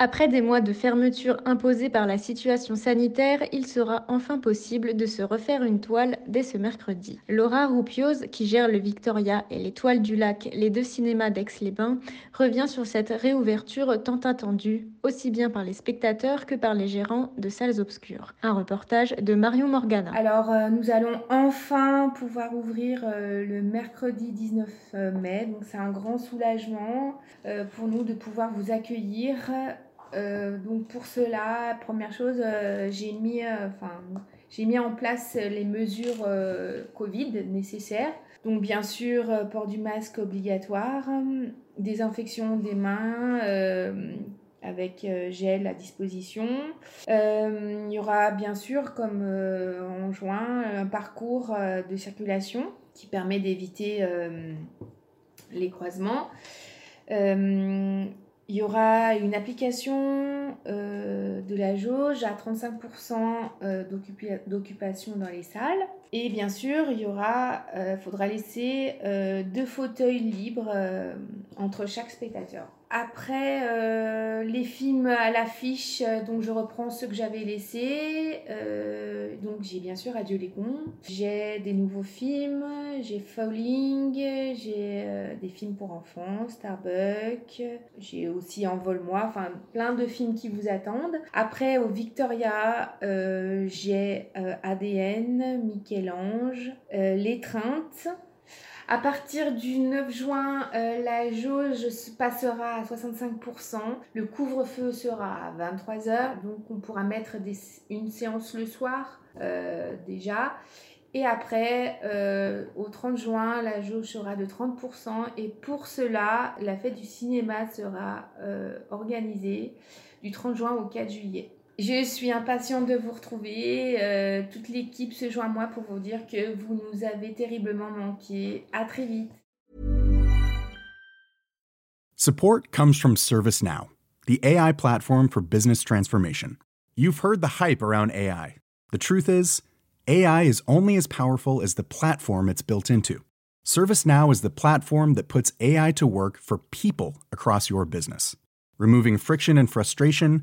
Après des mois de fermeture imposée par la situation sanitaire, il sera enfin possible de se refaire une toile dès ce mercredi. Laura Roupios, qui gère le Victoria et les Toiles du Lac, les deux cinémas d'Aix-les-Bains, revient sur cette réouverture tant attendue, aussi bien par les spectateurs que par les gérants de salles obscures. Un reportage de Marion Morgana. Alors, euh, nous allons enfin pouvoir ouvrir euh, le mercredi 19 euh, mai, donc c'est un grand soulagement pour nous de pouvoir vous accueillir donc pour cela, première chose, euh, j'ai mis, euh, mis en place les mesures Covid nécessaires. Donc bien sûr, port du masque obligatoire, désinfection des mains avec gel à disposition. il y aura bien sûr, comme en juin, un parcours de circulation qui permet d'éviter les croisements. Il y aura une application euh, de la jauge à 35% euh, d'occupation dans les salles. Et bien sûr, il y aura, euh, faudra laisser deux fauteuils libres entre chaque spectateur. Après, euh, les films à l'affiche, euh, donc je reprends ceux que j'avais laissés. Euh, donc j'ai bien sûr Adieu les cons. J'ai des nouveaux films, j'ai Falling, j'ai des films pour enfants, Starbuck, j'ai aussi Envole-moi, enfin plein de films qui vous attendent. Après, au Victoria, j'ai ADN, Michel-Ange, L'étreinte. À partir du 9 juin, euh, la jauge passera à 65%. Le couvre-feu sera à 23h. Donc on pourra mettre une séance le soir euh, déjà. Et après, euh, au 30 juin, la jauge sera de 30%. Et pour cela, la fête du cinéma sera organisée du 30 juin au 4 juillet. Je suis impatiente de vous retrouver. Euh, toute l'équipe se joint à moi pour vous dire que vous nous avez terriblement manqué. À très vite. Support comes from ServiceNow, the AI platform for business transformation. You've heard the hype around AI. The truth is, AI is only as powerful as the platform it's built into. ServiceNow is the platform that puts AI to work for people across your business, removing friction and frustration